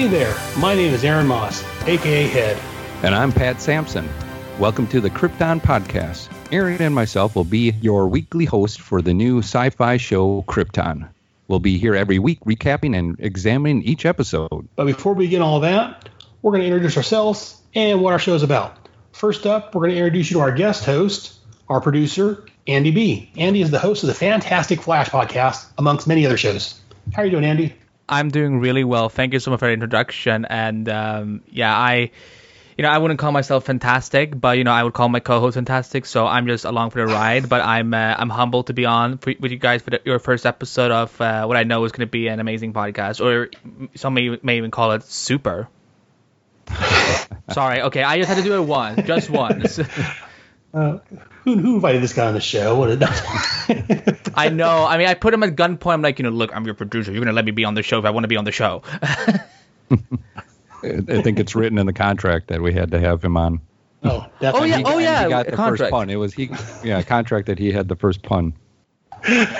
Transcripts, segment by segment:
Hey there, my name is Aaron Moss, aka Head. And I'm Pat Sampson. Welcome to the Krypton Podcast. Aaron and myself will be your weekly host for the new sci fi show Krypton. We'll be here every week recapping and examining each episode. But before we begin all that, we're going to introduce ourselves and what our show is about. First up, we're going to introduce you to our guest host, our producer, Andy B. Andy is the host of the Fantastic Flash podcast, amongst many other shows. How are you doing, Andy? I'm doing really well. Thank you so much for the introduction. And um, yeah, I, you know, I wouldn't call myself fantastic, but you know, I would call my co-host fantastic. So I'm just along for the ride. But I'm uh, I'm humbled to be on for, with you guys for the, your first episode of uh, what I know is going to be an amazing podcast, or some may, may even call it super. Sorry. Okay, I just had to do it once, just once. Uh, who, who invited this guy on the show? What did I know. I mean, I put him at gunpoint. I'm like, you know, look, I'm your producer. You're gonna let me be on the show if I want to be on the show. I think it's written in the contract that we had to have him on. Oh, oh yeah, He- oh yeah. He got the contract. first pun. It was he. Yeah, contract that he had the first pun.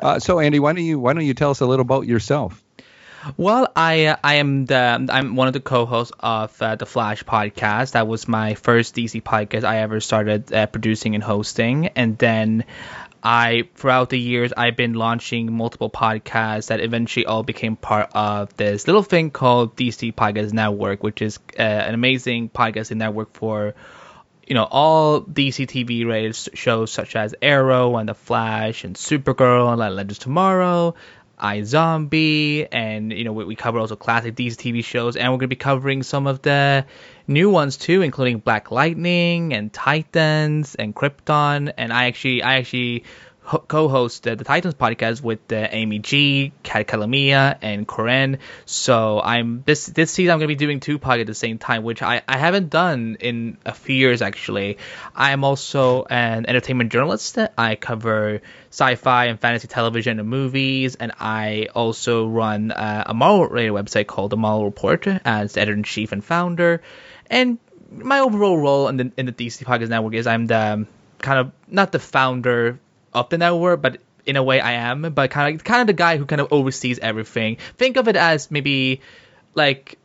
Uh, so Andy, why don't you why don't you tell us a little about yourself? Well, I uh, I am the I'm one of the co-hosts of uh, the Flash podcast. That was my first DC podcast I ever started uh, producing and hosting, and then I throughout the years I've been launching multiple podcasts that eventually all became part of this little thing called DC Podcast Network, which is uh, an amazing podcasting network for you know all DC TV rated shows such as Arrow and The Flash and Supergirl and Legends Tomorrow, iZombie, and you know we, we cover also classic DC TV shows, and we're gonna be covering some of the new ones too, including Black Lightning and Titans and Krypton, and I actually I actually co-host the, the Titans podcast with uh, Amy G, Kat Kalamia, and Corinne. So I'm this this season I'm gonna be doing two podcasts at the same time, which I, I haven't done in a few years actually. I'm also an entertainment journalist. I cover sci-fi and fantasy television and movies, and I also run uh, a Marvel related website called the Marvel Report as editor in chief and founder. And my overall role in the in the DC Podcast Network is I'm the um, kind of not the founder of the network, but in a way I am, but kind of kind of the guy who kind of oversees everything. Think of it as maybe like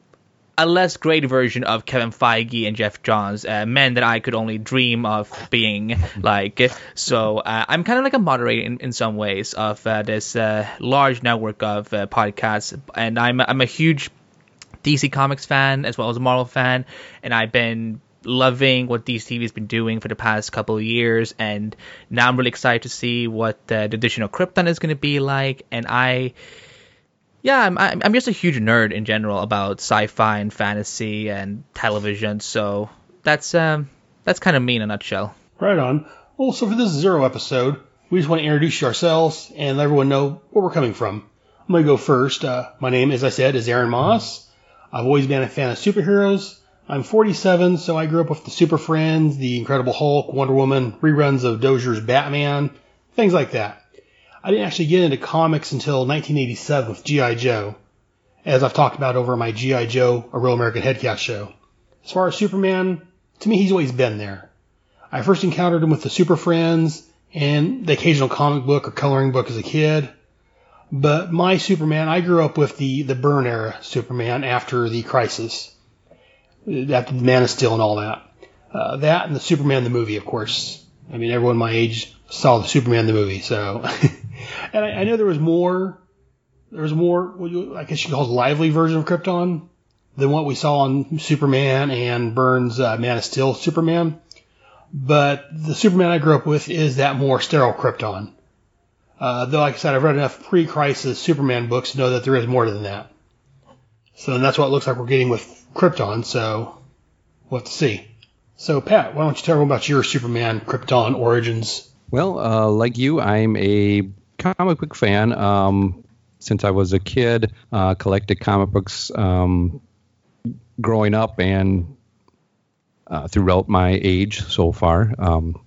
a less great version of Kevin Feige and Geoff Johns, uh, men that I could only dream of being like. So uh, I'm kind of like a moderator in, in some ways of uh, this uh, large network of uh, podcasts, and I'm I'm a huge DC Comics fan as well as a Marvel fan, and I've been loving what DC has been doing for the past couple of years, and now I'm really excited to see what uh, the additional Krypton is going to be like, and I. Yeah, I'm, I'm I'm just a huge nerd in general about sci-fi and fantasy and television, so that's um that's kind of me in a nutshell. Right on. Well, so for this zero episode, we just want to introduce ourselves and let everyone know where we're coming from. I'm going to go first. Uh, my name, as I said, is Aaron Moss. I've always been a fan of superheroes. I'm 47, so I grew up with the Super Friends, the Incredible Hulk, Wonder Woman, reruns of Dozier's Batman, things like that. I didn't actually get into comics until 1987 with G.I. Joe, as I've talked about over my G.I. Joe, a Real American Headcast show. As far as Superman, to me, he's always been there. I first encountered him with the Super Friends and the occasional comic book or coloring book as a kid. But my Superman, I grew up with the, the Byrne era Superman after the Crisis, the Man of Steel and all that. Uh, that and the Superman the movie, of course. I mean, everyone my age saw the Superman the movie, so. and I, I know there was more, there was more, I guess you call it lively version of Krypton than what we saw on Superman and Byrne's uh, Man of Steel Superman. But the Superman I grew up with is that more sterile Krypton. Uh, though, like I said, I've read enough pre-crisis Superman books to know that there is more than that. So that's what it looks like we're getting with Krypton. So we'll have to see. So Pat, why don't you tell everyone about your Superman Krypton origins? Well, uh, like you, I'm a comic book fan. Um, since I was a kid, uh, collected comic books um, growing up and uh, throughout my age so far. Um,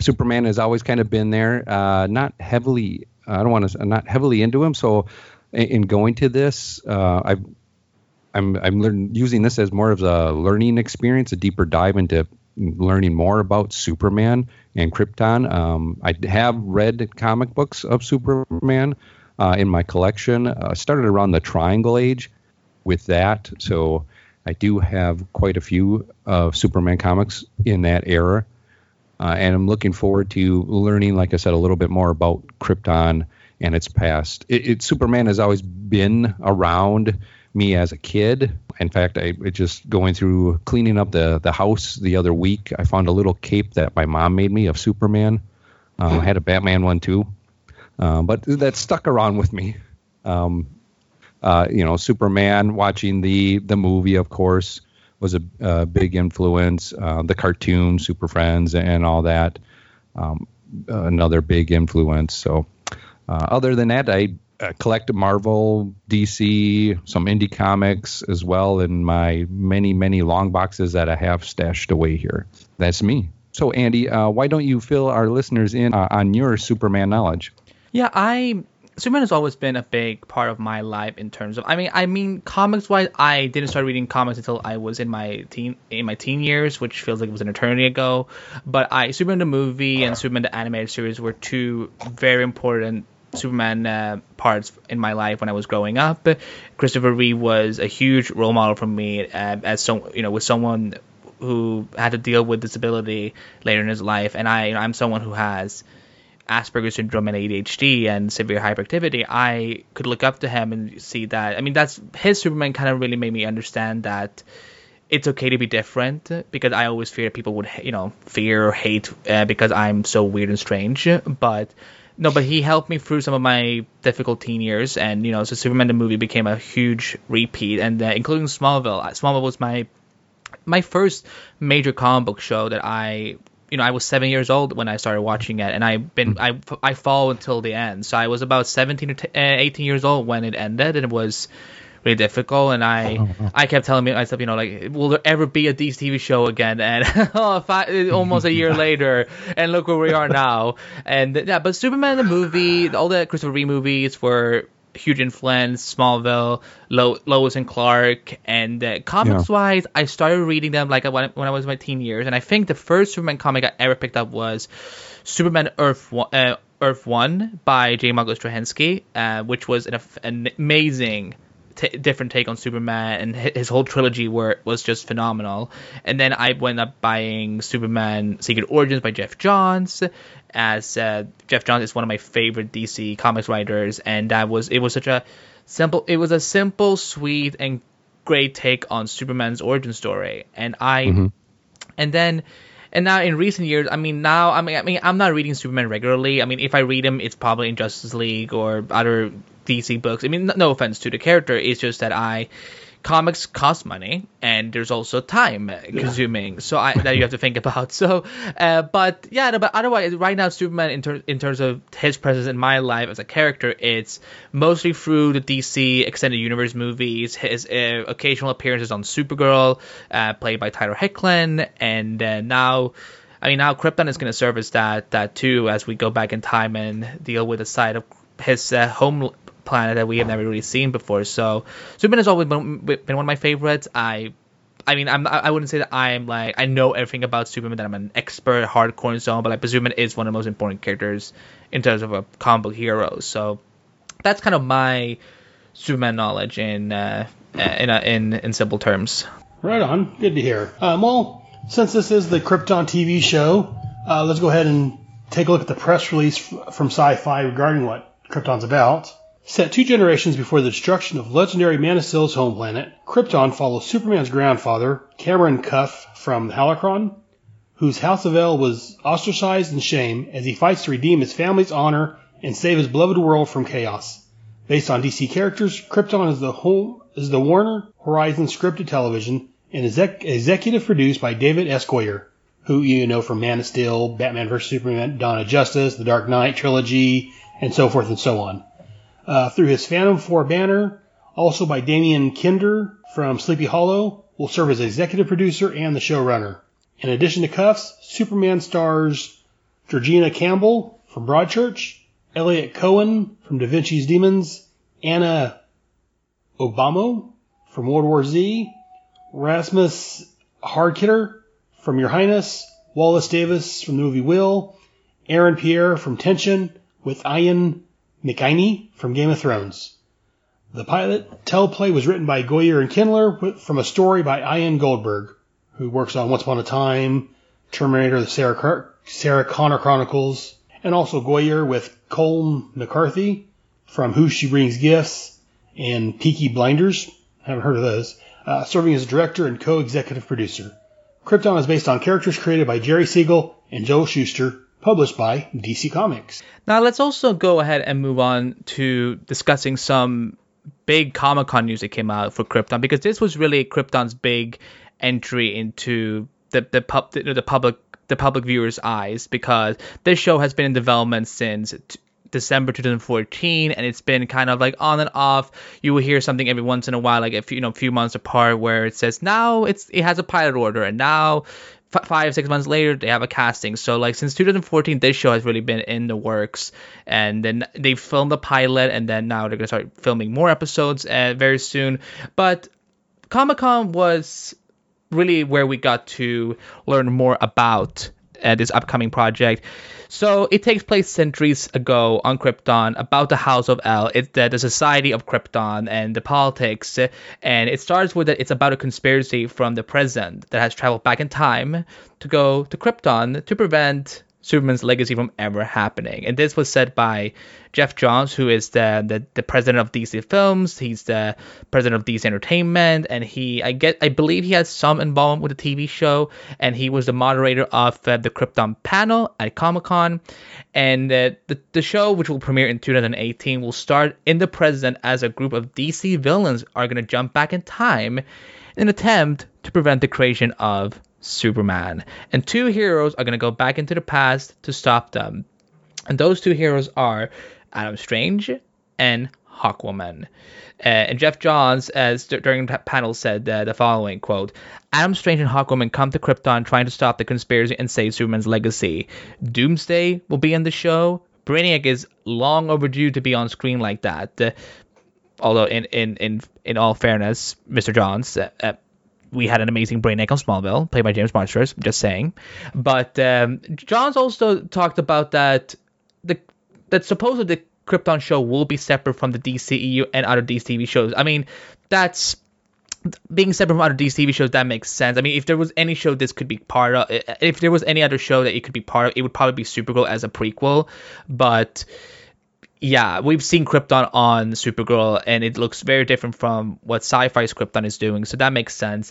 Superman has always kind of been there, uh, not heavily. I don't want to, not heavily into him. So, in, in going to this, uh, I've I'm I'm learn, using this as more of a learning experience, a deeper dive into learning more about Superman and Krypton. Um, I have read comic books of Superman uh, in my collection. Uh, started around the Triangle Age, with that. So I do have quite a few of Superman comics in that era. Uh, and I'm looking forward to learning, like I said, a little bit more about Krypton and its past. It, it, Superman has always been around me as a kid. In fact, I just going through cleaning up the the house the other week. I found a little cape that my mom made me of Superman. Um, I had a Batman one too, uh, but that stuck around with me. Um, uh, you know, Superman. Watching the the movie, of course, was a, a big influence. Uh, the cartoon, Super Friends, and all that. Um, another big influence. So, uh, other than that, I uh, collect Marvel, DC, some indie comics as well in my many, many long boxes that I have stashed away here. That's me. So, Andy, uh, why don't you fill our listeners in uh, on your Superman knowledge? Yeah, I Superman has always been a big part of my life in terms of I mean I mean comics wise I didn't start reading comics until I was in my teen in my teen years which feels like it was an eternity ago but I Superman the movie and Superman the animated series were two very important Superman uh, parts in my life when I was growing up. Christopher Reeve was a huge role model for me uh, as so you know with someone who had to deal with disability later in his life, and I you know, I'm someone who has Asperger's syndrome and ADHD and severe hyperactivity. I could look up to him and see that. I mean, that's his Superman kind of really made me understand that it's okay to be different because I always fear people would you know fear or hate uh, because I'm so weird and strange, but no, but he helped me through some of my difficult teen years, and you know, so Superman the movie became a huge repeat, and uh, including Smallville. Smallville was my my first major comic book show that I you know I was seven years old when I started watching it, and I've been I I followed until the end. So I was about 17 or t- uh, 18 years old when it ended, and it was really difficult. And I I kept telling myself, you know, like, will there ever be a DC TV show again? And oh, five, almost a year later, and look where we are now. And yeah, but Superman the movie, all the Christopher Reeve movies were huge influence. Smallville, Lo- Lois and Clark, and uh, comics yeah. wise, I started reading them like when, when I was in my teen years, and I think the first Superman comic I ever picked up was Superman Earth One. Uh, Earth One by J. Michael Straczynski, uh, which was an, an amazing t- different take on Superman, and his whole trilogy were was just phenomenal. And then I went up buying Superman: Secret Origins by Geoff Johns, as uh, Geoff Johns is one of my favorite DC comics writers, and that was it was such a simple it was a simple, sweet, and great take on Superman's origin story, and I mm-hmm. and then and now in recent years, I mean, now I mean, I mean, I'm not reading Superman regularly. I mean, if I read him, it's probably in Justice League or other DC books. I mean, no offense to the character, it's just that I comics cost money and there's also time consuming so I, that you have to think about. So uh, but yeah no, but otherwise right now superman in, ter- in terms of his presence in my life as a character it's mostly through the dc extended universe movies. His uh, occasional appearances on supergirl uh, played by tyler hoechlin and uh, now I mean, now Krypton is going to serve as that that too as we go back in time and deal with the side of his uh, home planet that we have never really seen before. So Superman has always been, been one of my favorites. I I mean, I'm, I wouldn't say that I'm like I know everything about Superman, that I'm an expert, hardcore, and so on. But like, Superman is one of the most important characters in terms of a comic book hero. So that's kind of my Superman knowledge in uh, in, uh, in in simple terms. Right on. Good to hear. Um, well, since this is the Krypton TV show, uh, let's go ahead and take a look at the press release from Sci-Fi regarding what Krypton's about. Set two generations before the destruction of legendary Man of Steel's home planet, Krypton follows Superman's grandfather, Cameron Cuffe from Halcyon, whose House of El was ostracized in shame as he fights to redeem his family's honor and save his beloved world from chaos. Based on DC characters, Krypton is the home is the Warner Horizon scripted television and is exec- executive produced by David S. Goyer, who you know from Man of Steel, Batman vs Superman, Dawn of Justice, The Dark Knight trilogy, and so forth and so on uh, through his Phantom 4 banner, also by Damian Kindler from Sleepy Hollow, will serve as executive producer and the showrunner. In addition to Cuffe's, Superman stars Georgina Campbell from Broadchurch, Elliot Cowan from Da Vinci's Demons, Anna Obama from World War Z, Rasmus Hardiker from Your Highness, Wallace Davis from the movie Will, Aaron Pierre from Tension, with Ian McElhinney from Game of Thrones. The pilot, Teleplay, was written by Goyer and Kindler from a story by Ian Goldberg, who works on Once Upon a Time, Terminator, the Sarah, Car- Sarah Connor Chronicles, and also Goyer with Colm McCarthy from Who She Brings Gifts and Peaky Blinders. Haven't heard of those. Uh, serving as director and co-executive producer. Krypton is based on characters created by Jerry Siegel and Joe Shuster, published by DC Comics. Now let's also go ahead and move on to discussing some big Comic Con news that came out for Krypton because this was really Krypton's big entry into the the, pub, the, the public the public viewers' eyes because this show has been in development since t- December 2014, and it's been kind of like on and off. You will hear something every once in a while, like a few, you know, few months apart, where it says now it's it has a pilot order, and now f- five six months later they have a casting. So like since 2014, this show has really been in the works, and then they filmed the pilot, and then now they're gonna start filming more episodes uh, very soon. But Comic Con was really where we got to learn more about uh, this upcoming project. So it takes place centuries ago on Krypton about the House of it's the, the Society of Krypton and the politics. And it starts with that it's about a conspiracy from the present that has traveled back in time to go to Krypton to prevent Superman's legacy from ever happening. And this was said by Geoff Johns, who is the, the, the president of DC Films. He's the president of DC Entertainment, and he I get I believe he has some involvement with the TV show, and he was the moderator of uh, the Krypton panel at Comic Con. And uh, the the show, which will premiere in 2018, will start in the present as a group of DC villains are going to jump back in time in an attempt to prevent the creation of Superman. And two heroes are going to go back into the past to stop them. And those two heroes are Adam Strange and Hawkwoman. Uh, and Geoff Johns, as d- during the panel, said uh, the following quote: "Adam Strange and Hawkwoman come to Krypton trying to stop the conspiracy and save Superman's legacy. Doomsday will be in the show. Brainiac is long overdue to be on screen like that. Uh, although, in, in in in all fairness, Mr. Johns, uh, uh, we had an amazing Brainiac on Smallville, played by James Marsters. Just saying. But um, Johns also talked about that the that supposedly the Krypton show will be separate from the DCEU and other DC TV shows. I mean, that's being separate from other DC TV shows. That makes sense. I mean, if there was any show this could be part of, if there was any other show that it could be part of, it would probably be Supergirl as a prequel. But yeah, we've seen Krypton on Supergirl, and it looks very different from what Sci-Fi's Krypton is doing, so that makes sense.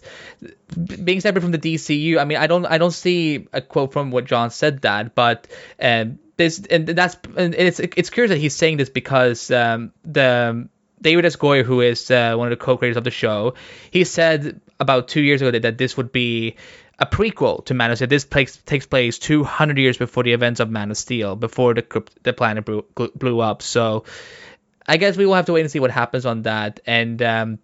Being separate from the DCU, I mean, I don't, I don't see a quote from what John said that, but um, this, and that's, and it's, it's curious that he's saying this because um, the David S. Goyer, who is uh, one of the co-creators of the show, he said about two years ago that, that this would be a prequel to Man of Steel. This takes takes place 200 years before the events of Man of Steel, before the the planet blew, blew up. So I guess we will have to wait and see what happens on that. And um,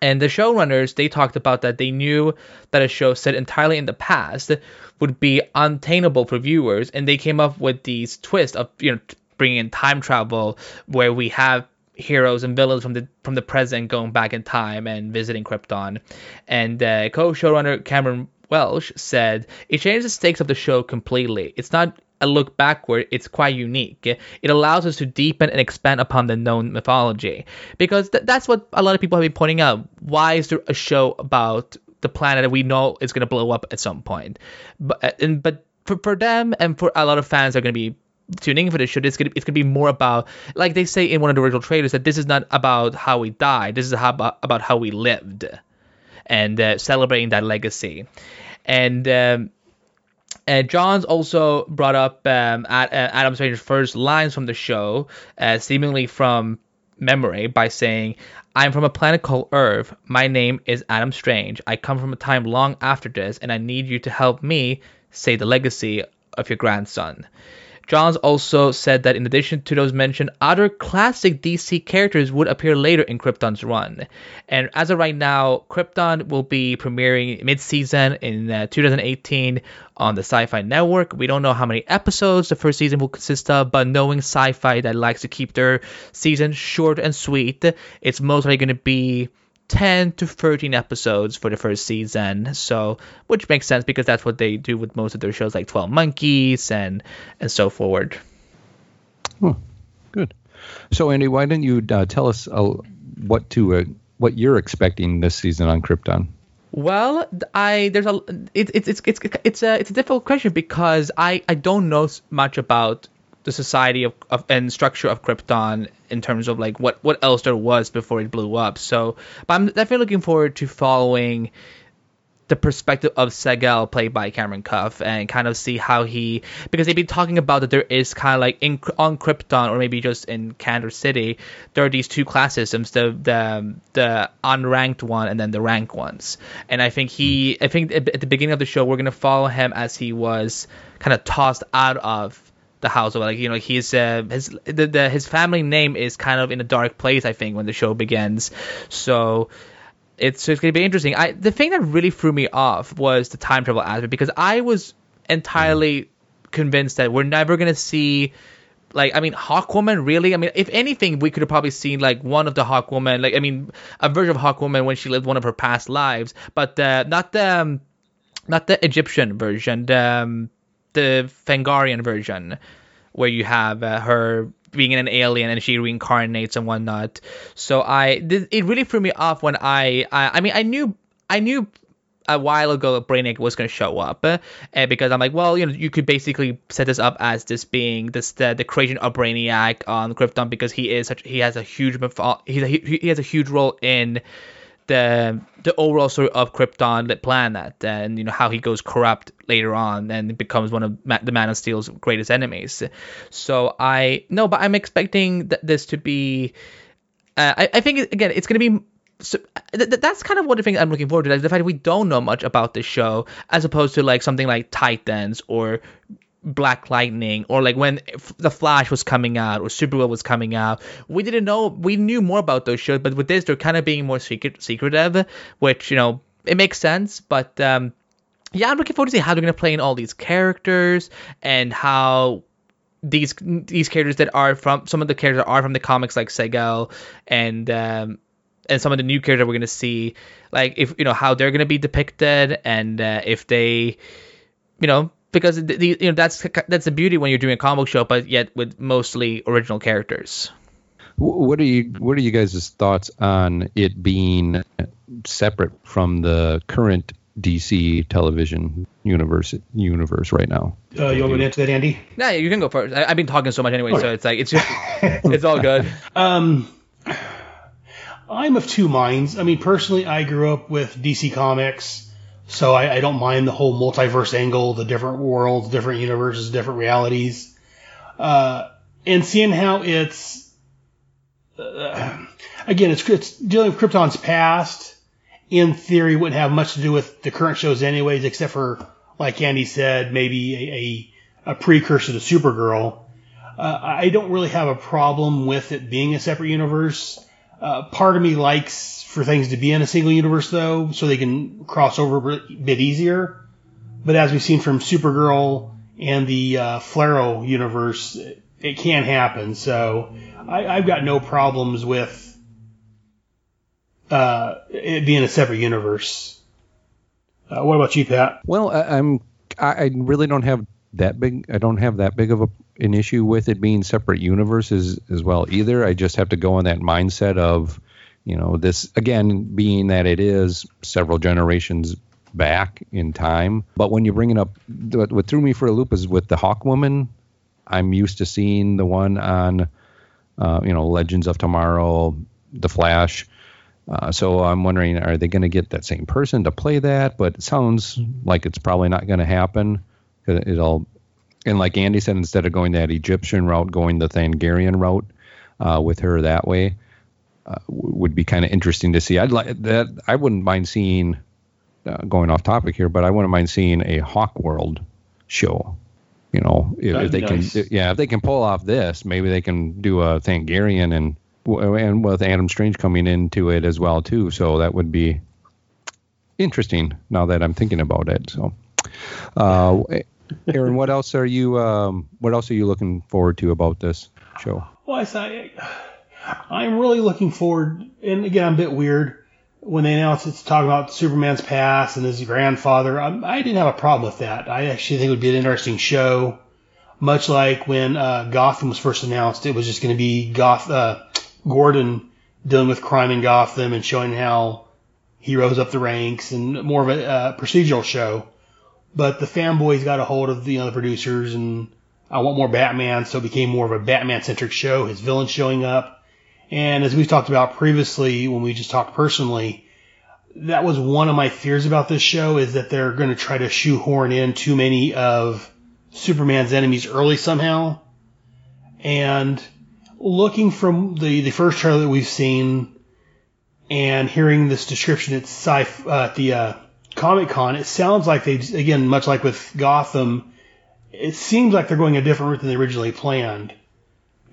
and the showrunners they talked about that they knew that a show set entirely in the past would be untainable for viewers, and they came up with these twists of you know bringing in time travel where we have heroes and villains from the from the present going back in time and visiting Krypton. And uh, co-showrunner Cameron Welsh said, It changes the stakes of the show completely. It's not a look backward, it's quite unique. It allows us to deepen and expand upon the known mythology. Because th- that's what a lot of people have been pointing out. Why is there a show about the planet that we know is going to blow up at some point? But, uh, and, but for, for them and for a lot of fans that are going to be tuning in for this show, it's gonna, it's gonna be more about, like they say in one of the original trailers, that this is not about how we died. This is how, about how we lived and uh, celebrating that legacy. And um, uh, Johns also brought up um, at, uh, Adam Strange's first lines from the show, uh, seemingly from memory, by saying, I'm from a planet called Earth. My name is Adam Strange. I come from a time long after this, and I need you to help me save the legacy of your grandson. Johns also said that in addition to those mentioned, other classic DC characters would appear later in Krypton's run. And as of right now, Krypton will be premiering mid-season in uh, 2018 on the Sci-Fi Network. We don't know how many episodes the first season will consist of, but knowing Sci-Fi that likes to keep their season short and sweet, it's mostly going to be 10 to 13 episodes for the first season. So which makes sense because that's what they do with most of their shows like 12 monkeys and and so forward. Good. So andy why don't you uh, tell us uh, what to uh, what you're expecting this season on Krypton. Well, I there's a it, it's it's it's it's a it's a difficult question because I I don't know much about the society of, of and structure of Krypton in terms of like what what else there was before it blew up. So, but I'm definitely looking forward to following the perspective of Seg-El, played by Cameron Cuffe, and kind of see how he because they've been talking about that there is kind of like in on Krypton or maybe just in Kandor City, there are these two class systems: the the the unranked one and then the rank ones. And I think he, I think at the beginning of the show, we're gonna follow him as he was kind of tossed out of the house of like you know he's uh, his the, the his family name is kind of in a dark place I think when the show begins so it's, it's going to be interesting. I the thing that really threw me off was the time travel aspect because I was entirely convinced that we're never going to see like I mean Hawkwoman really I mean if anything we could have probably seen like one of the Hawkwoman like I mean a version of Hawkwoman when she lived one of her past lives but uh, not the um, not the Egyptian version the um, the Thanagarian version where you have uh, her being an alien and she reincarnates and whatnot. So I it really threw me off when I, I I mean I knew I knew a while ago that Brainiac was going to show up uh, because I'm like, well, you know, you could basically set this up as this being this the, the creation of Brainiac on Krypton because he is such he has a huge he's a, he has a huge role in the the overall story of Krypton, the planet, and you know how he goes corrupt later on and becomes one of Ma- the Man of Steel's greatest enemies. So I no, but I'm expecting th- this to be. Uh, I, I think again, it's going to be so th- that's kind of one the things I'm looking forward to. Like the fact that we don't know much about the show, as opposed to like something like Titans or Black Lightning or like when the Flash was coming out or Supergirl was coming out, we didn't know. We knew more about those shows, but with this, they're kind of being more secret, secretive, which you know it makes sense. But um, yeah, I'm looking forward to see how they're gonna play in all these characters and how these these characters that are from some of the characters are from the comics like Seg-El and um, and some of the new characters we're gonna see, like if you know how they're gonna be depicted and uh, if they, you know, because the, the, you know that's that's the beauty when you're doing a comic show, but yet with mostly original characters. What are you What are you guys' thoughts on it being separate from the current DC television universe universe right now? Uh, you want me to answer that, Andy? Yeah, you can go first. I, have been talking so much anyway, okay. so it's like it's it's all good. Um, I'm of two minds. I mean, personally, I grew up with DC Comics. So I, I, don't mind the whole multiverse angle, the different worlds, different universes, different realities, uh, and seeing how it's uh, again, it's, it's dealing with Krypton's past. In theory, wouldn't have much to do with the current shows, anyways, except for like Andy said, maybe a, a, a precursor to Supergirl. Uh, I don't really have a problem with it being a separate universe. Uh, part of me likes for things to be in a single universe, though, so they can cross over a bit easier. But as we've seen from Supergirl and the uh, Flarrow universe, it, it can happen. So I, I've got no problems with uh, it being a separate universe. Uh, what about you, Pat? Well, I, I'm I really don't have that big. I don't have that big of a, an issue with it being separate universes as well either. I just have to go in that mindset of you know this again being that it is several generations back in time but when you're bringing up what, what threw me for a loop is with the Hawk Woman. i'm used to seeing the one on uh, you know legends of tomorrow the flash uh, so i'm wondering are they going to get that same person to play that but it sounds like it's probably not going to happen it'll and like andy said instead of going that egyptian route going the Thanagarian route uh, with her that way uh, would be kind of interesting to see. I'd like that. I wouldn't mind seeing. Uh, going off topic here, but I wouldn't mind seeing a Hawk World show. You know, if, if they nice. can, yeah, if they can pull off this, maybe they can do a Thanagarian and and with Adam Strange coming into it as well too. So that would be interesting. Now that I'm thinking about it, so. Uh, Aaron, what else are you? Um, what else are you looking forward to about this show? Well, I thought I'm really looking forward, and again, I'm a bit weird when they announced it's talking about Superman's past and his grandfather. I, I didn't have a problem with that. I actually think it would be an interesting show, much like when uh, Gotham was first announced. It was just going to be Goth uh, Gordon dealing with crime in Gotham and showing how he rose up the ranks and more of a uh, procedural show. But the fanboys got a hold of the, you know, producers and I want more Batman, so it became more of a Batman centric show. His villains showing up. And as we've talked about previously when we just talked personally, that was one of my fears about this show is that they're going to try to shoehorn in too many of Superman's enemies early somehow. And looking from the, the first trailer that we've seen and hearing this description at sci uh, at the uh, Comic Con, it sounds like they again much like with Gotham, it seems like they're going a different route than they originally planned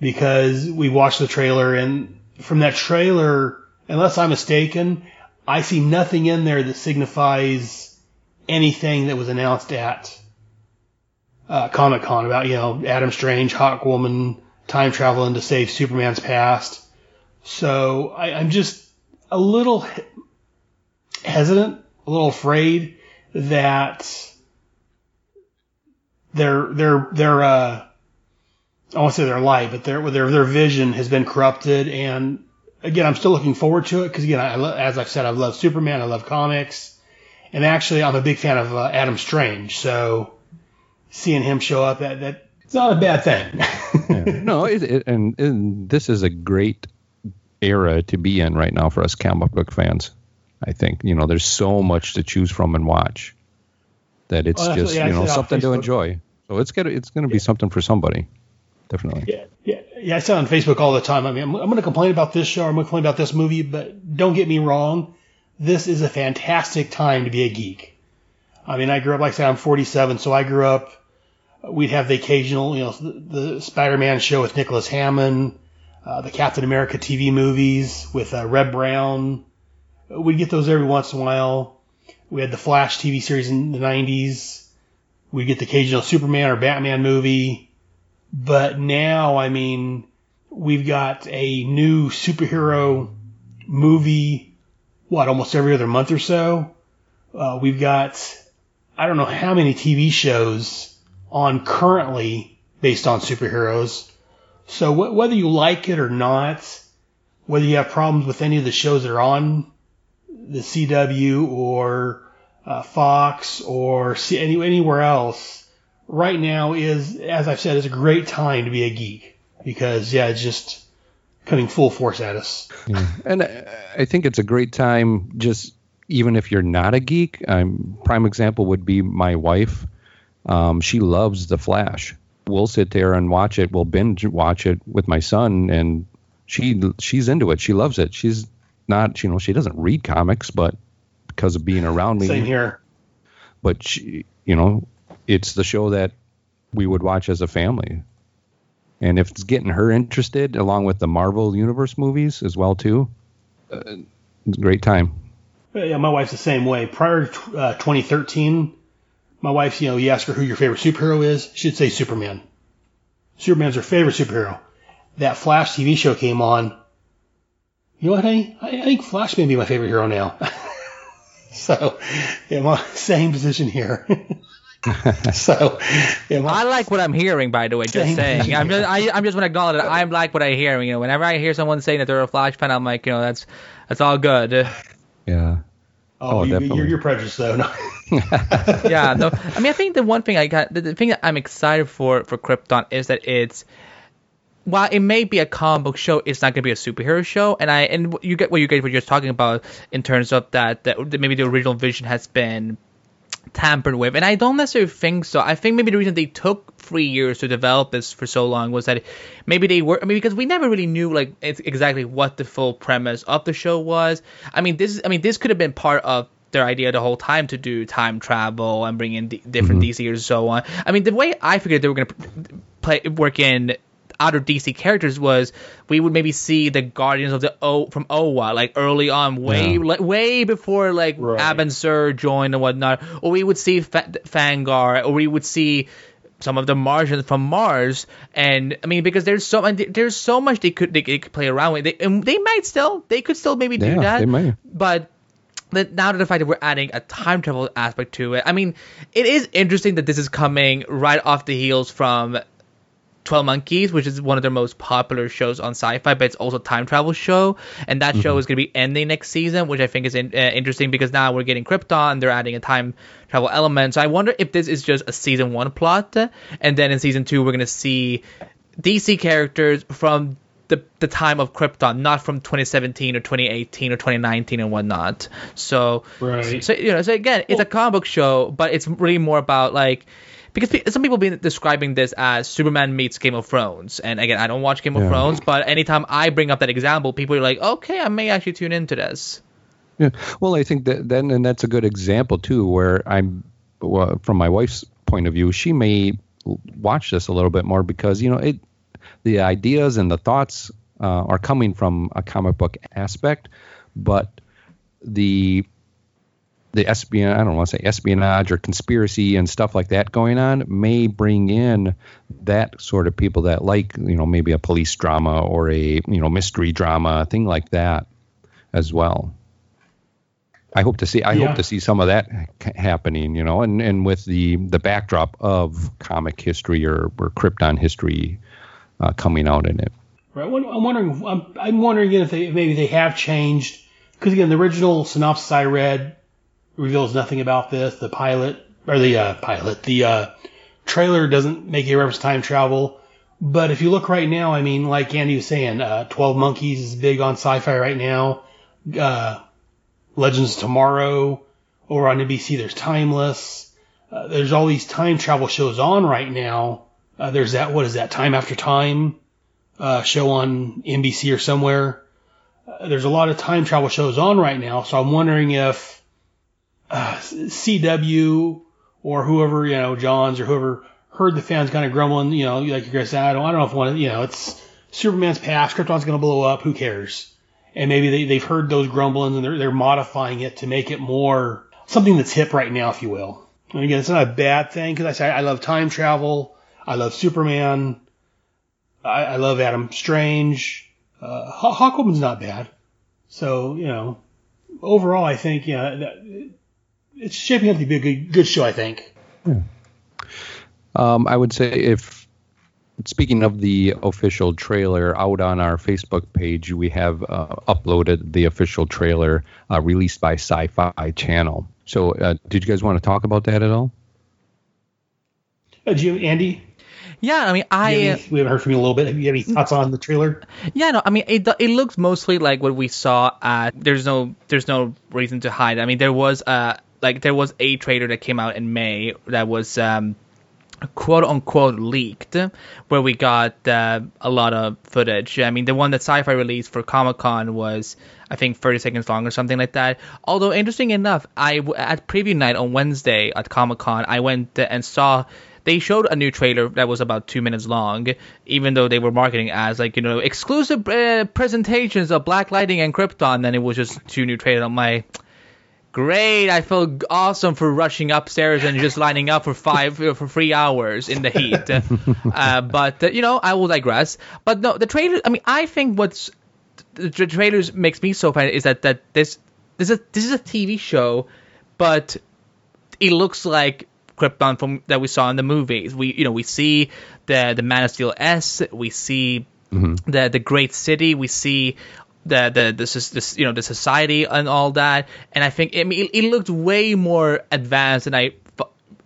because we watched the trailer and from that trailer, unless I'm mistaken, I see nothing in there that signifies anything that was announced at uh, Comic Con about you know Adam Strange, Hawk Woman, time traveling to save Superman's past. So I, I'm just a little hesitant, a little afraid that their their their uh, I won't say their light, but their their their vision has been corrupted. And again, I'm still looking forward to it because again, I, as I've said, I love Superman, I love comics, and actually, I'm a big fan of uh, Adam Strange. So seeing him show up, that that it's not a bad thing. yeah. No, it, it, and, and this is a great era to be in right now for us comic book fans. I think you know there's so much to choose from and watch that it's Oh, just yeah, you know something to enjoy. So it's gonna it's gonna be something for somebody, definitely. Yeah, yeah, yeah. I say on Facebook all the time. I mean, I'm, I'm going to complain about this show. I'm going to complain about this movie, but don't get me wrong. This is a fantastic time to be a geek. I mean, I grew up like I said, I'm 47, so I grew up. We'd have the occasional, you know, the, the Spider-Man show with Nicholas Hammond, uh, the Captain America TV movies with uh, Reb Brown. We'd get those every once in a while. We had the Flash TV series in the 90s. We'd get the occasional Superman or Batman movie. But now, I mean, we've got a new superhero movie, what, almost every other month or so. Uh, we've got, I don't know how many TV shows on currently based on superheroes. So wh- whether you like it or not, whether you have problems with any of the shows that are on the CW or uh, Fox or C- any, anywhere else, right now is, as I've said, is a great time to be a geek because yeah, it's just coming full force at us. Yeah. And I, think it's a great time, just even if you're not a geek. Um, prime example would be my wife. Um, she loves The Flash. We'll sit there and watch it. We'll binge watch it with my son, and she she's into it. She loves it. She's not, you know, she doesn't read comics, but because of being around me, Same here. but she, you know, it's the show that we would watch as a family. And if it's getting her interested, along with the Marvel Universe movies as well too, uh, it's a great time. Yeah, my wife's the same way. Prior to uh, 2013, my wife, you know, you ask her who your favorite superhero is, she'd say Superman. Superman's her favorite superhero. That Flash TV show came on. You know what, honey? I, I think Flash may be my favorite hero now. so, yeah, my same position here. so, yeah, my, I like what I'm hearing, by the way. Just saying, you. I'm just, I, I'm just want to acknowledge that I like what I hear. You know, whenever I hear someone saying that they're a Flash fan, I'm like, you know, that's that's all good. Yeah. oh, oh, you, definitely. you're, you're prejudiced though. No. yeah, no. I mean, I think the one thing I got, the, the thing that I'm excited for for Krypton is that it's while it may be a comic book show, it's not going to be a superhero show. And I and you get what you guys were just talking about in terms of that that maybe the original vision has been tampered with. And I don't necessarily think so. I think maybe the reason they took three years to develop this for so long was that maybe they were. I mean, because we never really knew like exactly what the full premise of the show was. I mean, this. I mean, this could have been part of their idea the whole time to do time travel and bring in mm-hmm. d- different and so on. I mean, the way I figured they were going to play work in other DC characters was we would maybe see the Guardians of the O from Oa like early on, way Yeah. like, way before like Right. Abin Sur joined and whatnot, or we would see Fa- Fangar, or we would see some of the Martians from Mars, and I mean because there's so and there's so much they could they, they could play around with, they, and they might still they could still maybe do Yeah, that, they may. but the, now to the fact that we're adding a time travel aspect to it, I mean, it is interesting that this is coming right off the heels from 12 Monkeys, which is one of their most popular shows on sci-fi, but it's also a time travel show, and that show is going to be ending next season, which I think is in, uh, interesting because now we're getting Krypton, they're adding a time travel element. So I wonder if this is just a season one plot, and then in season two we're going to see DC characters from the, the time of Krypton, not from 2017 or 2018 or 2019 and whatnot. So, Right. so you know, so again, it's a comic book show, but it's really more about like because some people have been describing this as Superman meets Game of Thrones, and again, I don't watch Game of Yeah. Thrones, but anytime I bring up that example, people are like, okay, I may actually tune into this. Yeah. Well, I think that then, and that's a good example too, where I'm, well, from my wife's point of view, she may watch this a little bit more because you know it, the ideas and the thoughts uh, are coming from a comic book aspect, but the the espionage, I don't want to say espionage or conspiracy and stuff like that going on may bring in that sort of people that like, you know, maybe a police drama or a, you know, mystery drama, a thing like that as well. I hope to see. I Yeah. hope to see some of that happening, you know, and, and with the the backdrop of comic history or, or Krypton history uh, coming out in it. Right. I'm wondering. I'm, I'm wondering if they maybe they have changed because again the original synopsis I read reveals nothing about this. The pilot or the uh, pilot, the uh, trailer doesn't make a reference to time travel. But if you look right now, I mean, like Andy was saying, uh, Twelve Monkeys is big on sci-fi right now. Uh, Legends Tomorrow over on NBC. There's Timeless. Uh, there's all these time travel shows on right now. Uh, there's that. What is that? Time After Time uh, show on NBC or somewhere. There's a lot of time travel shows on right now, so I'm wondering if uh, CW or whoever you know, Johns or whoever heard the fans kind of grumbling, you know, like you guys said, I don't, I don't know if one, you know, it's Superman's past, Krypton's going to blow up, who cares? And maybe they, they've heard those grumblings and they're, they're modifying it to make it more something that's hip right now, if you will. And again, it's not a bad thing because I say I love time travel, I love Superman, I, I love Adam Strange. Uh, Hawkwoman's not bad. So, you know, overall, I think, yeah, that, it's shaping up to be a good, good show, I think. Um, I would say if speaking of the official trailer out on our Facebook page, we have uh, uploaded the official trailer uh, released by Sci-Fi Channel. So, uh, did you guys want to talk about that at all? Uh, do you, Andy? Yeah, I mean, I any- we haven't heard from you a little bit. Have you have any thoughts on the trailer? Yeah, no, I mean it. It looks mostly like what we saw at. There's no, there's no reason to hide. I mean, there was uh like there was a trailer that came out in May that was um quote unquote leaked, where we got uh, a lot of footage. I mean, the one that Sci-Fi released for Comic Con was I think 30 seconds long or something like that. Although interesting enough, I at preview night on Wednesday at Comic Con, I went and saw they showed a new trailer that was about two minutes long, even though they were marketing as like you know exclusive uh, presentations of Black Lightning and Krypton. And it was just two new trailers. I'm like, great! I feel awesome for rushing upstairs and just lining up for five uh, for three hours in the heat. uh, but uh, you know, I will digress. But no, the trailer. I mean, I think what's the, the trailers makes me so fan is that that this this is a, this is a TV show, but it looks like Krypton from that we saw in the movies. We you know we see the the Man of Steel S, we see the the great city, we see the the this is this you know the society and all that. And I think I mean it, it looked way more advanced than I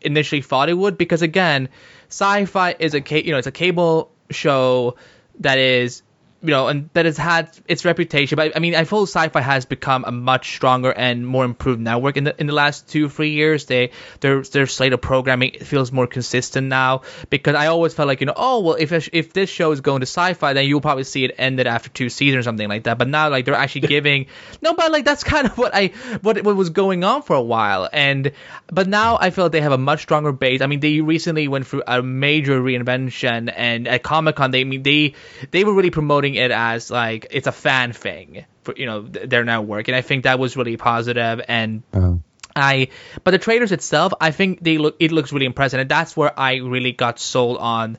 initially thought it would because again, sci-fi is a you know it's a cable show that is you know, and that has had its reputation. But I mean, I feel sci-fi has become a much stronger and more improved network in the in the last two three years. They their their slate of programming feels more consistent now because I always felt like you know, oh well, if if this show is going to sci-fi, then you'll probably see it ended after two seasons or something like that. But now like they're actually giving no, but like that's kind of what I what what was going on for a while. And but now I feel like they have a much stronger base. I mean, they recently went through a major reinvention, and at Comic Con, they I mean they they were really promoting it as like it's a fan thing for you know th- their network, and I think that was really positive and. Oh. I, but the trailers itself, I think they look, it looks really impressive, and that's where I really got sold on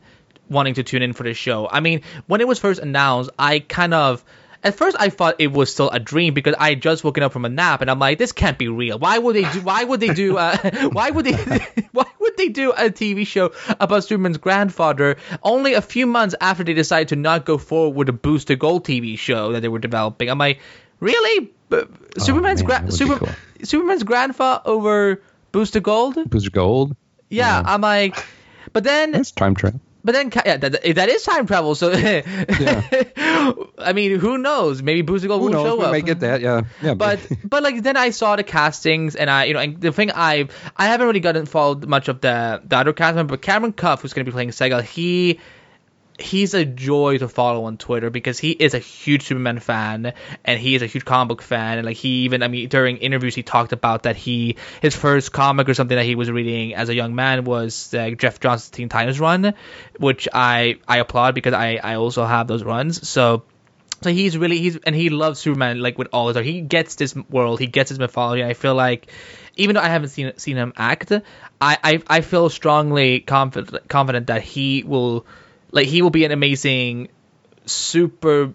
wanting to tune in for the show. I mean, when it was first announced, I kind of, at first I thought it was still a dream because I had just woken up from a nap and I'm like, this can't be real. Why would they do? Why would they do? Uh, why would they? why would they do a TV show about Superman's grandfather only a few months after they decided to not go forward with a Booster Gold TV show that they were developing? I'm like, really? B- Superman's Oh, man, gra- that would be Super- cool. Superman's grandfather over Booster Gold? Booster Gold. Yeah, Yeah. I'm like, but then it's time travel. But then, yeah, that, that is time travel. So, I mean, who knows? Maybe Booster Gold Who will knows? show We up. may get that. Yeah. Yeah. But but like then I saw the castings and I you know and the thing I I haven't really gotten followed much of the the other cast member, but Cameron Cuffe who's going to be playing Seg-El he he's a joy to follow on Twitter because he is a huge Superman fan and he is a huge comic book fan and like he even I mean during interviews he talked about that he his first comic or something that he was reading as a young man was uh, Geoff Johns's Teen Titans run, which I I applaud because I I also have those runs so. So he's really he's and he loves Superman like with all his heart. He gets this world, he gets his mythology. I feel like even though I haven't seen seen him act, I I, I feel strongly confident confident that he will like he will be an amazing super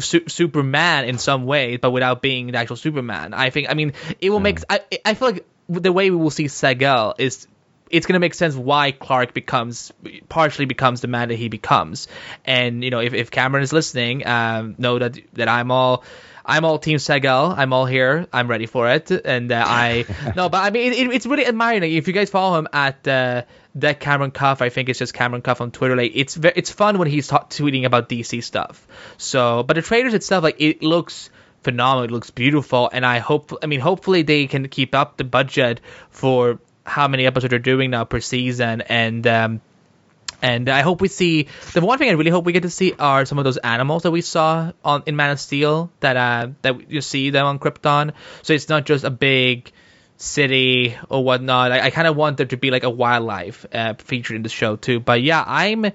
su- Superman in some way, but without being the actual Superman. I think I mean it will make I I feel like the way we will see Seg-El is it's gonna make sense why Clark becomes partially becomes the man that he becomes. And you know, if, if Cameron is listening, um, know that that I'm all I'm all Team Seg-El. I'm all here. I'm ready for it. And uh, I no, but I mean, it, it, it's really admiring. If you guys follow him at uh, that Cameron Cuffe, I think it's just Cameron Cuffe on Twitter. Like it's ve- it's fun when he's ta- tweeting about DC stuff. So, but the trailers itself, like it looks phenomenal. It looks beautiful, and I hope. I mean, hopefully they can keep up the budget for how many episodes they're doing now per season, and um, and I hope we see the one thing I really hope we get to see are some of those animals that we saw on in Man of Steel that uh that you see them on Krypton. So it's not just a big city or whatnot. I, I kind of want there to be like a wildlife uh, featured in the show too. But yeah, I'm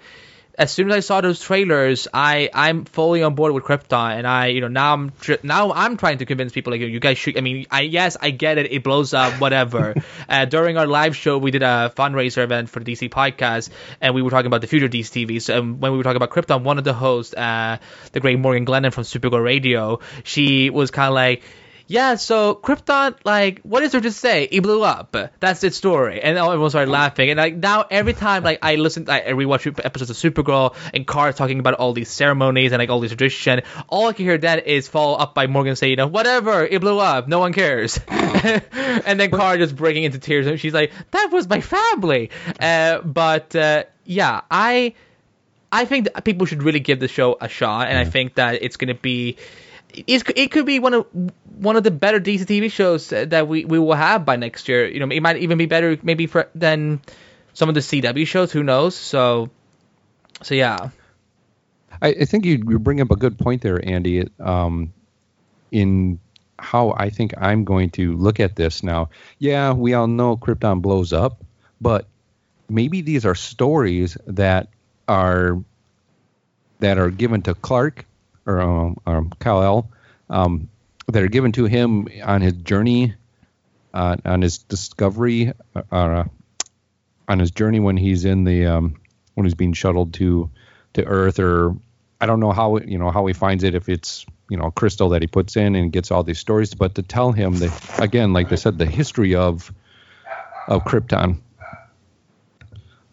as soon as I saw those trailers, I I'm fully on board with Krypton, and I you know now I'm tr- now I'm trying to convince people like you guys should. I mean, I yes I get it, it blows up, whatever. uh, during our live show, we did a fundraiser event for the DC podcast, and we were talking about the future of DC TV. So um, when we were talking about Krypton, one of the hosts, uh, the great Morgan Glennon from Supergirl Radio, she was kind of like yeah, so Krypton, like, what is there to say? It blew up. That's its story. And everyone started laughing. And like now, every time like I listen, I rewatch episodes of Supergirl and Kara talking about all these ceremonies and like all these tradition, all I can hear then is follow up by Morgan saying, you know, whatever, it blew up, no one cares. and then Kara just breaking into tears, and she's like, that was my family. Uh, but uh, yeah, I. I think that people should really give the show a shot, and I think that it's going to be it's, it could be one of one of the better DC TV shows that we, we will have by next year. You know, it might even be better maybe for, than some of the CW shows. Who knows? So, so yeah. I, I think you, you bring up a good point there, Andy. Um, in how I think I'm going to look at this now. Yeah, we all know Krypton blows up, but maybe these are stories that are that are given to Clark or um, um, Kal-El, um, that are given to him on his journey, uh, on his discovery, uh, uh, on his journey when he's in the um, when he's being shuttled to to Earth, or I don't know how you know how he finds it if it's you know crystal that he puts in and gets all these stories, but to tell him that again, like they said, the history of of Krypton.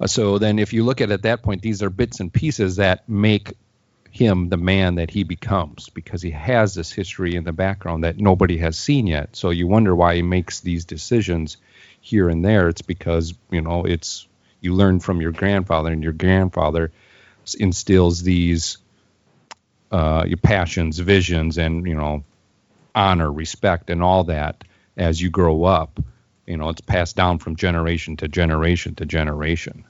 Uh, So then, if you look at it at that point, these are bits and pieces that make him the man that he becomes because he has this history in the background that nobody has seen yet. So you wonder why he makes these decisions here and there. It's because you know it's you learn from your grandfather, and your grandfather instills these uh, your passions, visions, and you know honor, respect, and all that as you grow up. You know, it's passed down from generation to generation to generation.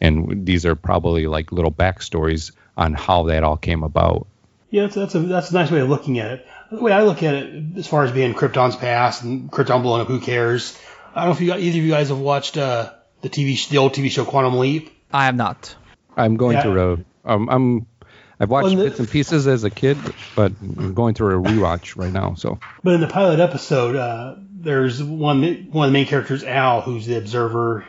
And these are probably like little backstories on how that all came about. Yeah, that's, that's a that's a nice way of looking at it. The way I look at it, as far as being Krypton's past and Krypton blowing up, who cares? I don't know if you either of you guys have watched uh, the TV sh- the old TV show Quantum Leap. I have not. I'm going Yeah. through a, um, I'm, I've watched Well, the- bits and pieces as a kid, but I'm going through a rewatch right now. So But in the pilot episode, uh, there's one one of the main characters, Al, who's the observer.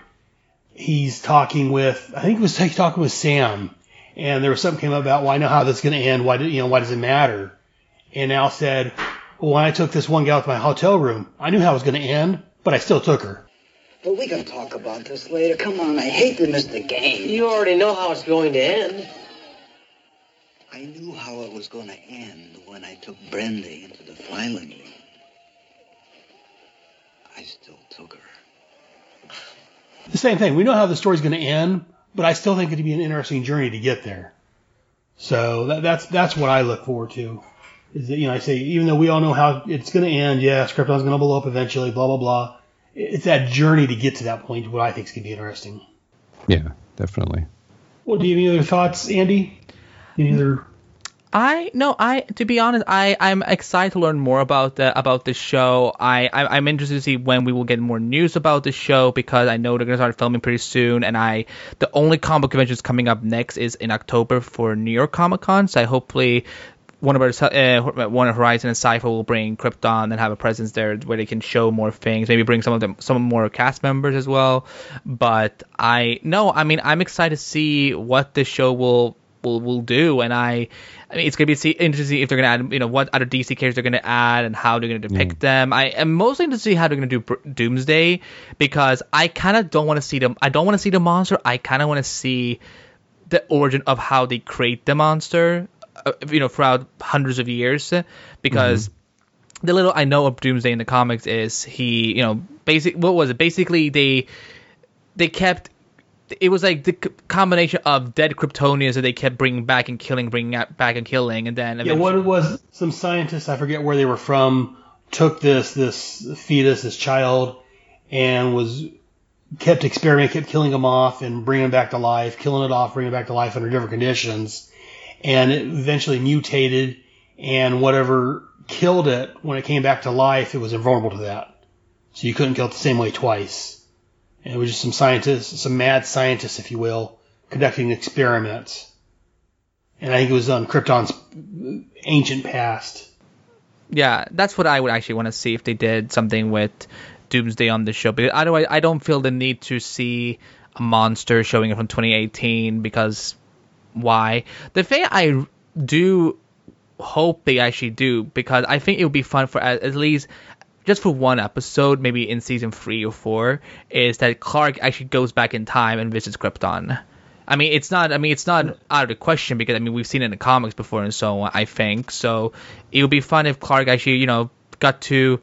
He's talking with, I think it was he's talking with Sam, and there was something came up about, well, I know how this is going to end. Why do you know? Why does it matter? and Al said, well, when I took this one gal to my hotel room, I knew how it was going to end, but I still took her. But we can talk about this later. Come on, I hate to miss the game. You already know how it's going to end. I knew how it was going to end when I took Brenda into the filing room. I still took her. The same thing. We know how the story's going to end, but I still think it'd be an interesting journey to get there. So that, that's that's what I look forward to. Is that you know I say even though we all know how it's going to end, yeah, Krypton's going to blow up eventually, blah blah blah. It's that journey to get to that point what I think is going to be interesting. Yeah, definitely. Well, do you have any other thoughts, Andy? Any other I no, I to be honest, I I'm excited to learn more about the about the show. I, I am interested to see when we will get more news about the show because I know they're gonna start filming pretty soon. And I the only comic convention coming up next is in October for New York Comic Con. So I hopefully one of our uh, Warner Horizon and Syfy will bring Krypton and have a presence there where they can show more things. Maybe bring some of them, some more cast members as well. But I no, I mean I'm excited to see what the show will will will do, and I I mean, it's gonna be interesting if they're gonna add, you know, what other DC characters they're gonna add and how they're gonna depict them. I am mostly interested to see how they're gonna do Doomsday because I kind of don't want to see them. I don't want to see the monster. I kind of want to see the origin of how they create the monster, uh, you know, throughout hundreds of years. Because mm-hmm. the little I know of Doomsday in the comics is he, you know, basic. What was it? Basically, they they kept it was like the combination of dead Kryptonians that they kept bringing back and killing, bringing back and killing, and then yeah, what it was some scientists I forget where they were from took this this fetus, this child, and was kept experimenting, kept killing them off and bringing them back to life, killing it off, bringing it back to life under different conditions, and it eventually mutated, and whatever killed it when it came back to life, it was invulnerable to that, so you couldn't kill it the same way twice. And it was just some scientists, some mad scientists, if you will, conducting experiments. And I think it was on Krypton's ancient past. Yeah, that's what I would actually want to see if they did something with Doomsday on the show. Because otherwise, I don't feel the need to see a monster showing up from 2018 because why? The thing I do hope they actually do because I think it would be fun for at least just for one episode, maybe in season three or four, is that Clark actually goes back in time and visits Krypton. I mean, it's not. I mean, it's not out of the question because I mean we've seen it in the comics before and so on. I think so. It would be fun if Clark actually, you know, got to.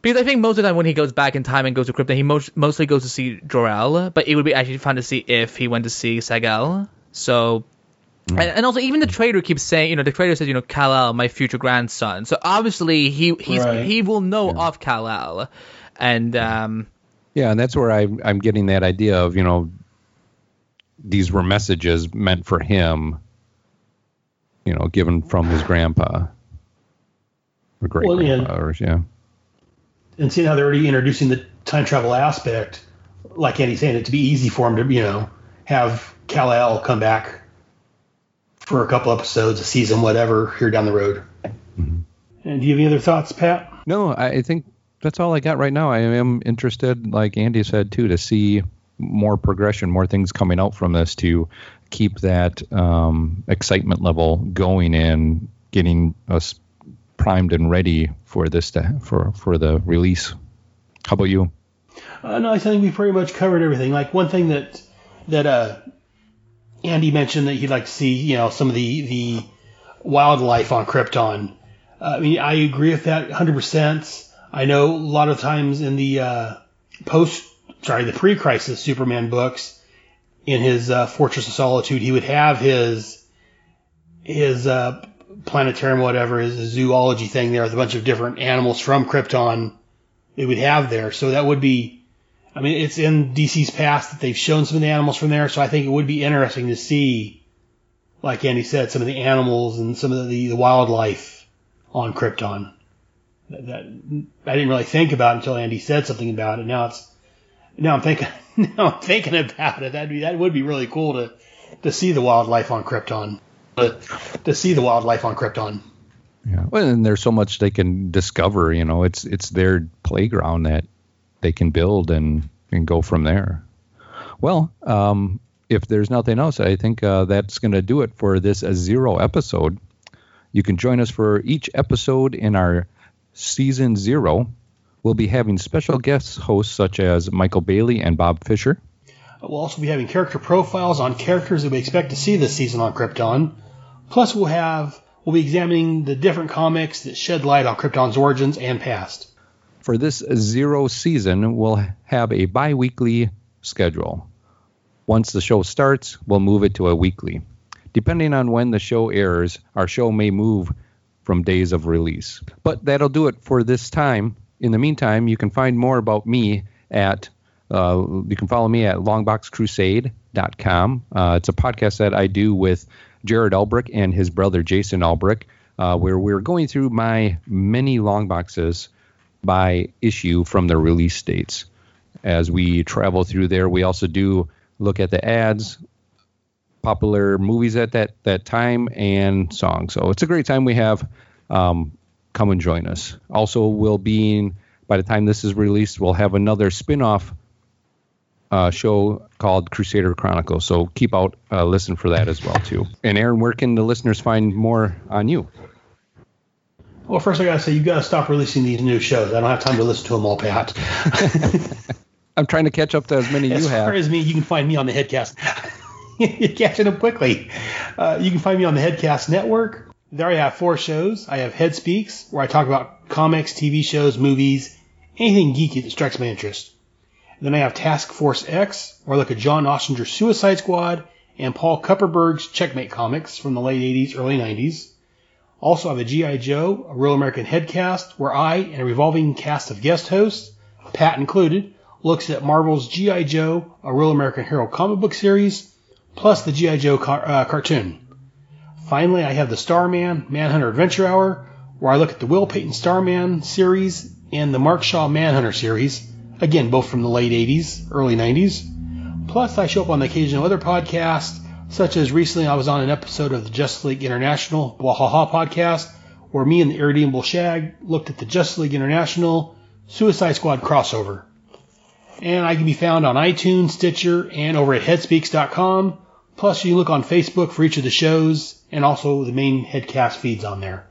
Because I think most of the time when he goes back in time and goes to Krypton, he most, mostly goes to see Jor-El. But it would be actually fun to see if he went to see Seg-El. So and, and, also, even the trader keeps saying, you know, the trader says, you know, Kal-El, my future grandson. So obviously, he he's right. he will know yeah. of Kal-El, and um, yeah, and that's where I I'm getting that idea of, you know, these were messages meant for him, you know, given from his grandpa or great well, grandpa, or yeah. And seeing how they're already introducing the time travel aspect, like Andy's saying, it to be easy for him to, you know, have Kal-El come back for a couple episodes, a season, whatever, here down the road. Mm-hmm. And do you have any other thoughts, Pat? No, I think that's all I got right now. I am interested, like Andy said too, to see more progression, more things coming out from this to keep that um, excitement level going and getting us primed and ready for this to, for for the release. How about you? Uh, no, I think we pretty much covered everything. Like one thing that that uh, Andy mentioned that he'd like to see, you know, some of the the wildlife on Krypton. Uh, I mean, I agree with that 100%. I know a lot of times in the uh, post, sorry, the pre-crisis Superman books, in his uh, Fortress of Solitude, he would have his his uh, planetarium, whatever, his zoology thing there with a bunch of different animals from Krypton. They would have there, so that would be I mean, it's in DC's past that they've shown some of the animals from there, so I think it would be interesting to see, like Andy said, some of the animals and some of the, the wildlife on Krypton. That, that, I didn't really think about until Andy said something about it. Now it's now I'm thinking now I'm thinking about it. That'd be that would be really cool to to see the wildlife on Krypton. To, to see the wildlife on Krypton. Yeah, well, and there's so much they can discover. You know, it's it's their playground that they can build and and go from there. Well, um, if there's nothing else, I think uh, that's going to do it for this uh, zero episode. You can join us for each episode in our season zero. We'll be having special guest hosts such as Michael Bailey and Bob Fisher. We'll also be having character profiles on characters that we expect to see this season on Krypton. Plus, we'll have we'll be examining the different comics that shed light on Krypton's origins and past. For this zero season, we'll have a bi weekly schedule. Once the show starts, we'll move it to a weekly. Depending on when the show airs, our show may move from days of release. But that'll do it for this time. In the meantime, you can find more about me at uh, you can follow me at longboxcrusade.com. Uh, it's a podcast that I do with Jared Albrick and his brother Jason Albrick, uh, where we're going through my many long boxes by issue from the release dates. As we travel through there, we also do look at the ads, popular movies at that, that time, and songs. So it's a great time we have. Um, come and join us. Also, we'll be, by the time this is released, we'll have another spin off uh, show called Crusader Chronicles. So keep out, uh, listen for that as well too. And Aaron, where can the listeners find more on you? Well, first I gotta say you gotta stop releasing these new shows. I don't have time to listen to them all, Pat. I'm trying to catch up to as many as you have. As far as me, you can find me on the Headcast. You're catching up quickly. Uh, you can find me on the Headcast Network. There I have four shows. I have Head Speaks, where I talk about comics, TV shows, movies, anything geeky that strikes my interest. Then I have Task Force X, where I look at John Ostrander's Suicide Squad and Paul Kupperberg's Checkmate comics from the late 80s, early 90s. Also, I have a G.I. Joe, a Real American Headcast, where I and a revolving cast of guest hosts, Pat included, looks at Marvel's G.I. Joe, a Real American Hero comic book series, plus the G.I. Joe car- uh, cartoon. Finally, I have the Starman Manhunter Adventure Hour, where I look at the Will Payton Starman series and the Mark Shaw Manhunter series, again, both from the late 80s, early 90s. Plus, I show up on the occasional other podcast, such as recently I was on an episode of the Justice League International Wahaha podcast, where me and the Irredeemable Shag looked at the Justice League International Suicide Squad crossover. And I can be found on iTunes, Stitcher, and over at headspeaks.com. Plus, you look on Facebook for each of the shows and also the main headcast feeds on there.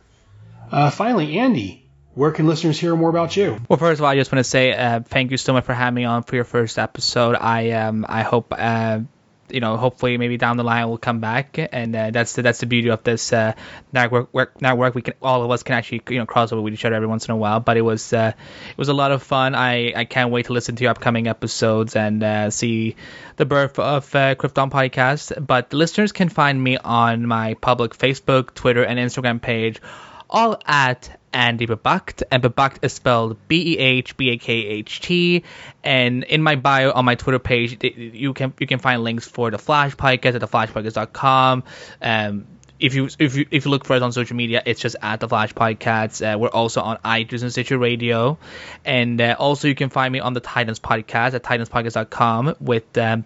Uh, finally, Andy, where can listeners hear more about you? Well, first of all, I just want to say uh, thank you so much for having me on for your first episode. I um I hope uh, you know hopefully maybe down the line we'll come back, and uh, that's the that's the beauty of this uh, network. Work, network we can all of us can actually you know cross over with each other every once in a while. But it was uh, it was a lot of fun. I I can't wait to listen to your upcoming episodes and uh, see the birth of uh, Krypton podcast. But listeners can find me on my public Facebook, Twitter, and Instagram page, all at Andy Behbakht, and Behbakht is spelled B E H B A K H T. And in my bio on my Twitter page, you can you can find links for the Flash podcast at theflashpodcast.com. Um, if you if you if you look for us on social media, it's just at the Flash Podcast. Uh, we're also on iTunes and Stitcher Radio, and uh, also you can find me on the Titans Podcast at titanspodcast.com with. Um,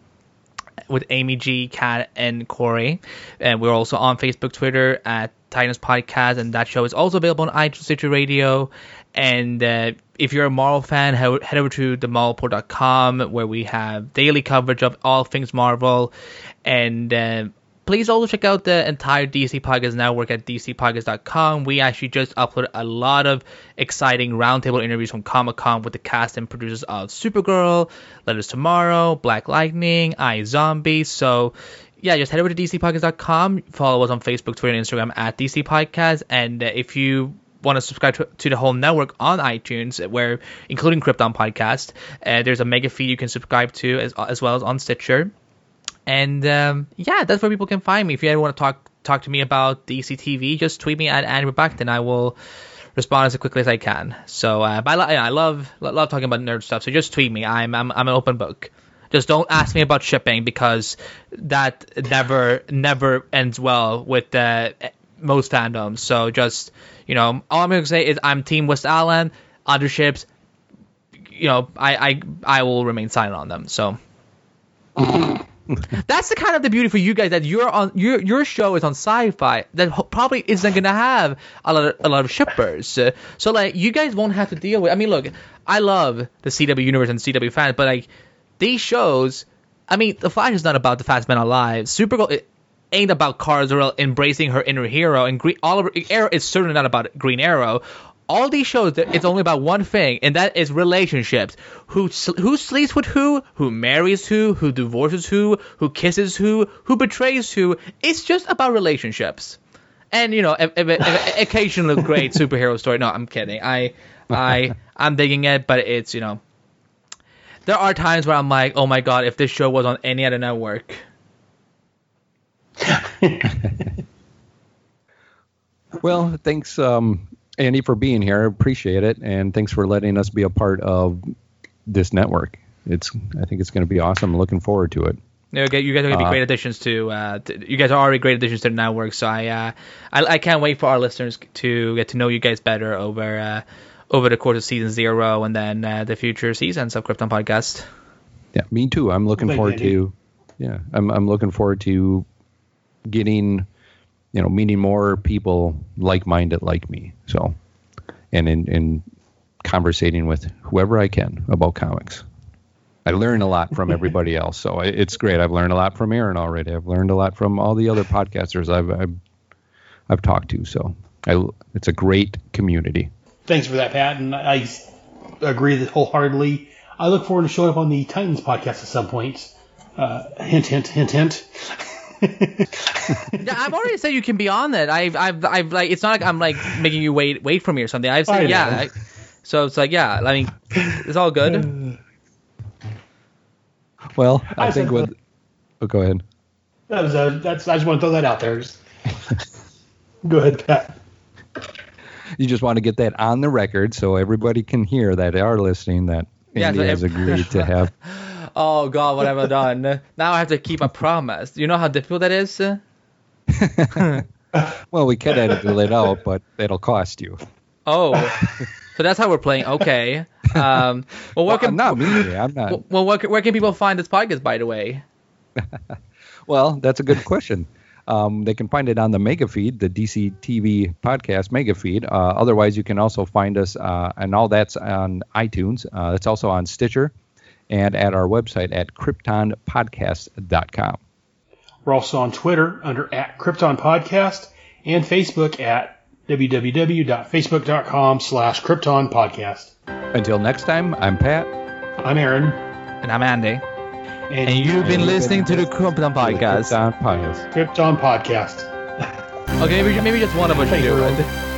with Amy G, Kat, and Corey. And we're also on Facebook, Twitter at Titans Podcast, and that show is also available on iTunes, Stitcher Radio. And uh, if you're a Marvel fan, head over to themarvelport.com where we have daily coverage of all things Marvel. And uh, please also check out the entire DC Podcast network at dcpodcast.com. We actually just uploaded a lot of exciting roundtable interviews from Comic Con with the cast and producers of Supergirl, Letters Tomorrow, Black Lightning, I. So yeah, just head over to dcpodcast.com. Follow us on Facebook, Twitter, and Instagram at DC Podcast. And uh, if you want to subscribe to, to, the whole network on iTunes, where including Krypton Podcast, uh, there's a mega feed you can subscribe to as, as well as on Stitcher. And um, yeah, that's where people can find me. If you ever want to talk talk to me about DC TV, just tweet me at Andrew Back, and I will respond as quickly as I can. So, uh, but I, I love love talking about nerd stuff. So just tweet me. I'm I'm, I'm an open book. Just don't ask me about shipping because that never never ends well with uh, most fandoms. So just you know, all I'm gonna say is I'm Team West Allen. Other ships, you know, I I I will remain silent on them. So. That's the kind of the beauty for you guys that you're on your your show is on Syfy that probably isn't gonna have a lot of, a lot of shippers. So like you guys won't have to deal with. I mean, look, I love the CW universe and CW fans, but like these shows, I mean, The Flash is not about the fast man alive. Supergirl, it, ain't about Kara embracing her inner hero, and Green, of Arrow is certainly not about Green Arrow. All these shows, it's only about one thing, and that is relationships. Who who sleeps with who, who marries who, who divorces who, who kisses who, who betrays who. It's just about relationships, and you know, if, if, if, occasionally great superhero story. No, I'm kidding. I I I'm digging it, but it's you know, there are times where I'm like, oh my god, if this show was on any other network. well, thanks, um, Andy, for being here. I appreciate it, and thanks for letting us be a part of this network. It's I think it's going to be awesome. Looking forward to it. You, you guys are going to be uh, great additions to, uh, to, You guys are already great additions to the network. So I, uh, I, I can't wait for our listeners to get to know you guys better over uh, over the course of season zero and then uh, the future seasons of Krypton Podcast. Yeah, me too. I'm looking forward to. Yeah, I'm I'm looking forward to getting, you know, meeting more people like-minded like me. So, and in in conversating with whoever I can about comics. I learn a lot from everybody else, so it's great. I've learned a lot from Aaron already. I've learned a lot from all the other podcasters I've I've, I've talked to. So I, it's a great community. Thanks for that, Pat, and I agree wholeheartedly. I look forward to showing up on the Titans podcast at some point. Uh, hint, hint, hint, hint. I've already said you can be on that. I've, I've, I've like, it's not like I'm like making you wait, wait for me or something. I've said, yeah. I, so it's like, yeah. I mean, it's all good. Well, I, I think with. Oh, go ahead. That was a, that's. I just want to throw that out there. go ahead, Pat. You just want to get that on the record so everybody can hear that are listening that Andy yeah, has agreed to have. oh God, what have I done? Now I have to keep a promise. You know how difficult that is. well, we can edit it out, but it'll cost you. Oh, so that's how we're playing. Okay. Um, well, where can, not me. I'm not. Well, where, where can people find this podcast, by the way? well, that's a good question. Um, they can find it on the mega feed, the DC TV podcast mega feed. Uh, otherwise, you can also find us, uh, and all that's on iTunes. Uh, it's also on Stitcher and at our website at kryptonpodcast.com. We're also on Twitter under at Krypton Podcast and Facebook at www.facebook.com slash Krypton Podcast. Until next time, I'm Pat. I'm Aaron. And I'm Andy. And, and you've been listening to the Krypton Podcast. Krypton Podcast. Krypton Podcast. okay, maybe, maybe just one of us should do it.